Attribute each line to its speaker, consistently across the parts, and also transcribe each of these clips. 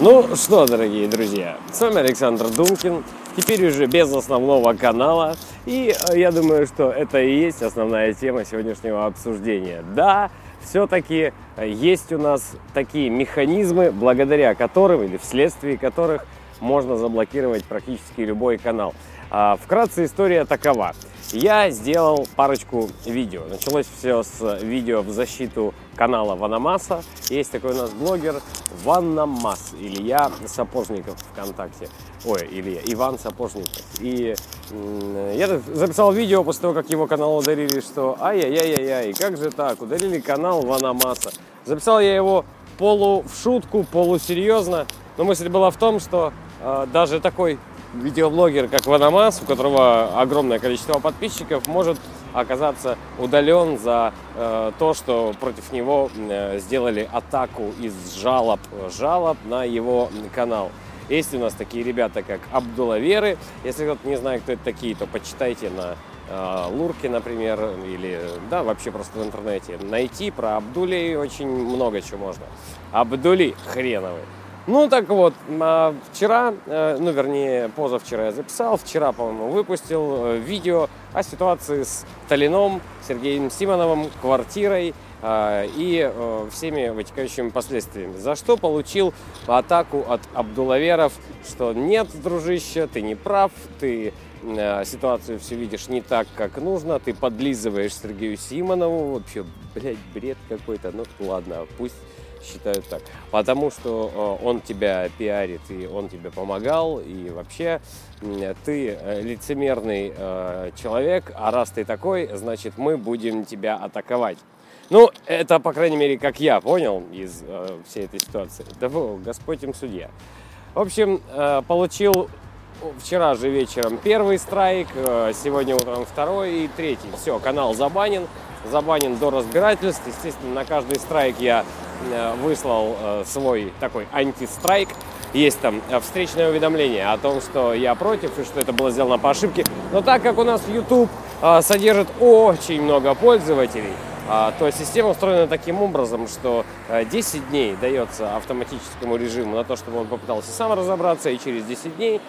Speaker 1: Ну что, дорогие друзья, с вами Александр Думкин, теперь уже без основного канала. И э, я думаю, что это и есть основная тема сегодняшнего обсуждения. Да, все-таки э, есть у нас такие механизмы, благодаря которым или вследствие которых можно заблокировать практически любой канал. А, вкратце история такова. Я сделал парочку видео. Началось все с видео в защиту канала Ванамаса. Есть такой у нас блогер Ванамас, Илья Сапожников ВКонтакте. Ой, Илья, Иван Сапожников. И я записал видео после того, как его канал ударили, что ай-яй-яй-яй, как же так, ударили канал Ванамаса. Записал я его полу в шутку, полусерьезно, но мысль была в том, что э, даже такой видеоблогер, как Ванамас, у которого огромное количество подписчиков, может оказаться удален за э, то, что против него э, сделали атаку из жалоб, жалоб на его канал. Есть у нас такие ребята, как Абдулаверы. Если кто-то не знает, кто это такие, то почитайте на э, Лурке, например, или да, вообще просто в интернете. Найти про Абдулей очень много чего можно. Абдули хреновый. Ну, так вот, а, вчера, э, ну, вернее, позавчера я записал, вчера, по-моему, выпустил э, видео о ситуации с Талином, Сергеем Симоновым, квартирой а, и э, всеми вытекающими последствиями. За что получил атаку от Абдулаверов, что нет, дружище, ты не прав, ты ситуацию все видишь не так, как нужно, ты подлизываешь Сергею Симонову, вообще, блядь, бред какой-то, ну ладно, пусть считают так. Потому что э, он тебя пиарит, и он тебе помогал, и вообще ты э, лицемерный э, человек, а раз ты такой, значит мы будем тебя атаковать. Ну, это, по крайней мере, как я понял из всей этой ситуации. Да Господь им судья. В общем, получил вчера же вечером первый страйк, сегодня утром второй и третий. Все, канал забанен. Забанен до разбирательств. Естественно, на каждый страйк я выслал э, свой такой антистрайк. Есть там э, встречное уведомление о том, что я против и что это было сделано по ошибке. Но так как у нас YouTube содержит очень много пользователей, то система устроена таким образом, что 10 дней дается автоматическому режиму на то, чтобы он попытался сам разобраться, и через 10 дней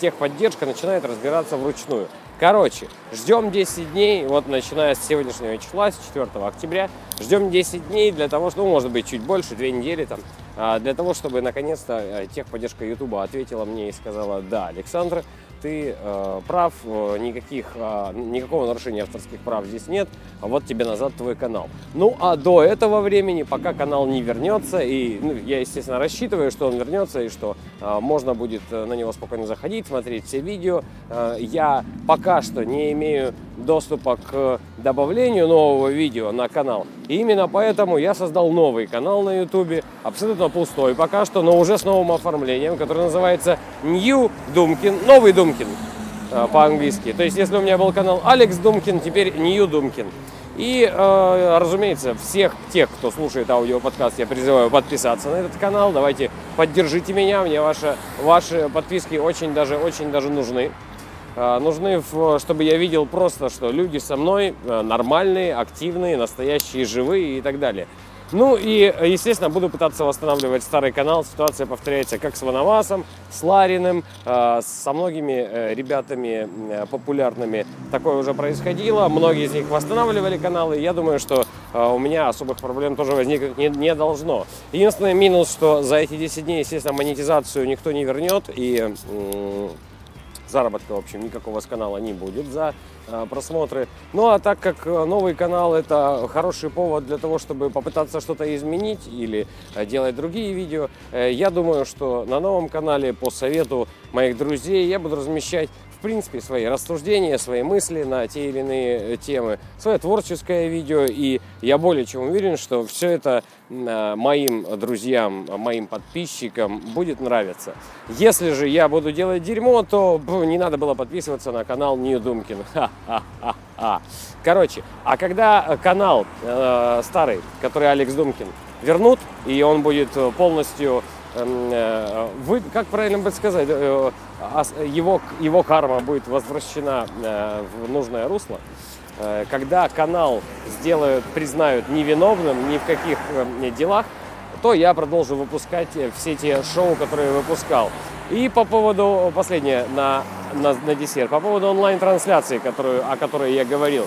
Speaker 1: техподдержка начинает разбираться вручную. Короче, ждем 10 дней, вот начиная с сегодняшнего числа, с 4 октября, ждем 10 дней для того, что, ну, может быть, чуть больше, 2 недели там, а, для того, чтобы наконец-то э, техподдержка Ютуба ответила мне и сказала, да, Александр, ты э, прав, э, никаких, э, никакого нарушения авторских прав здесь нет, а вот тебе назад твой канал. Ну, а до этого времени, пока канал не вернется, и ну, я, естественно, рассчитываю, что он вернется, и что э, можно будет э, на него спокойно заходить, смотреть все видео, э, я пока что не имею доступа к добавлению нового видео на канал. И именно поэтому я создал новый канал на YouTube, абсолютно пустой пока что, но уже с новым оформлением, который называется New Dumpkin, новый Думкин э, по-английски. То есть, если у меня был канал Алекс Думкин, теперь New Думкин. И, э, разумеется, всех тех, кто слушает аудиоподкаст, я призываю подписаться на этот канал. Давайте поддержите меня, мне ваши, ваши подписки очень даже, очень даже нужны. Э, нужны, чтобы я видел просто, что люди со мной э, нормальные, активные, настоящие, живые и так далее. Ну и, естественно, буду пытаться восстанавливать старый канал. Ситуация повторяется как с Ванамасом, с Лариным, э, со многими ребятами популярными. Такое уже происходило. Многие из них восстанавливали каналы. Я думаю, что у меня особых проблем тоже возникнуть не, не должно. Единственный минус, что за эти 10 дней, естественно, монетизацию никто не вернет. И заработка, в общем, никакого с канала не будет за э, просмотры. Ну а так как э, новый канал это хороший повод для того, чтобы попытаться что-то изменить или э, делать другие видео, я думаю, что на новом канале по совету моих друзей я буду размещать в принципе, свои рассуждения, свои мысли на те или иные темы, свое творческое видео. И я более чем уверен, что все это э, моим друзьям, моим подписчикам будет нравиться. Если же я буду делать дерьмо, то не надо было подписываться на канал Нью Думкин. Короче, а когда канал э, старый, который Алекс Думкин, вернут, и он будет полностью э, вы, как правильно бы сказать, э, его, его карма будет возвращена э, в нужное русло, когда канал сделают, признают невиновным ни в каких делах, то я продолжу выпускать все те шоу, которые выпускал. И по поводу, последнее на, на, на десерт, по поводу онлайн-трансляции, которую, о которой я говорил.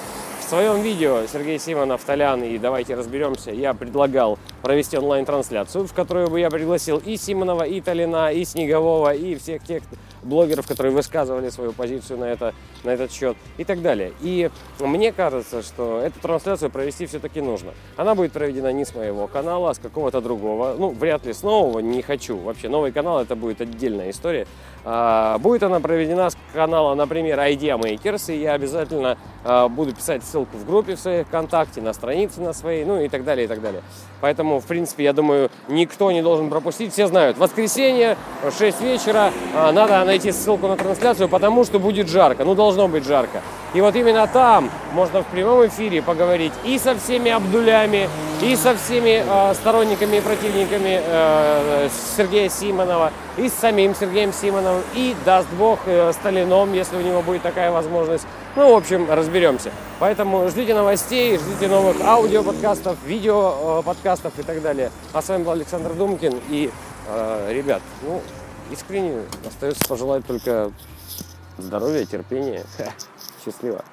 Speaker 1: В своем видео. Сергей Симонов, Толян и «Давайте разберемся» я предлагал провести онлайн-трансляцию, в которую бы я пригласил и Симонова, и Толина, и Снегового, и всех тех блогеров, которые высказывали свою позицию на, это, на этот счет и так далее. И мне кажется, что эту трансляцию провести все-таки нужно. Она будет проведена не с моего канала, а с какого-то другого. Ну, вряд ли с нового, не хочу. Вообще, новый канал это будет отдельная история. А, будет она проведена с канала, например, Idea Makers, и я обязательно а, буду писать ссылку в группе в своей ВКонтакте, на странице на своей, ну и так далее, и так далее. Поэтому, в принципе, я думаю, никто не должен пропустить. Все знают, воскресенье, 6 вечера, а, надо найти ссылку на трансляцию, потому что будет жарко, ну должно быть жарко. И вот именно там можно в прямом эфире поговорить и со всеми Абдулями, и со всеми э, сторонниками и противниками э, Сергея Симонова, и с самим Сергеем Симоновым, и, даст Бог, э, Сталином, если у него будет такая возможность. Ну, в общем, разберемся. Поэтому ждите новостей, ждите новых аудиоподкастов, видео-подкастов и так далее. А с вами был Александр Думкин. И, э, ребят, ну, искренне остается пожелать только здоровья, терпения. Счастливо.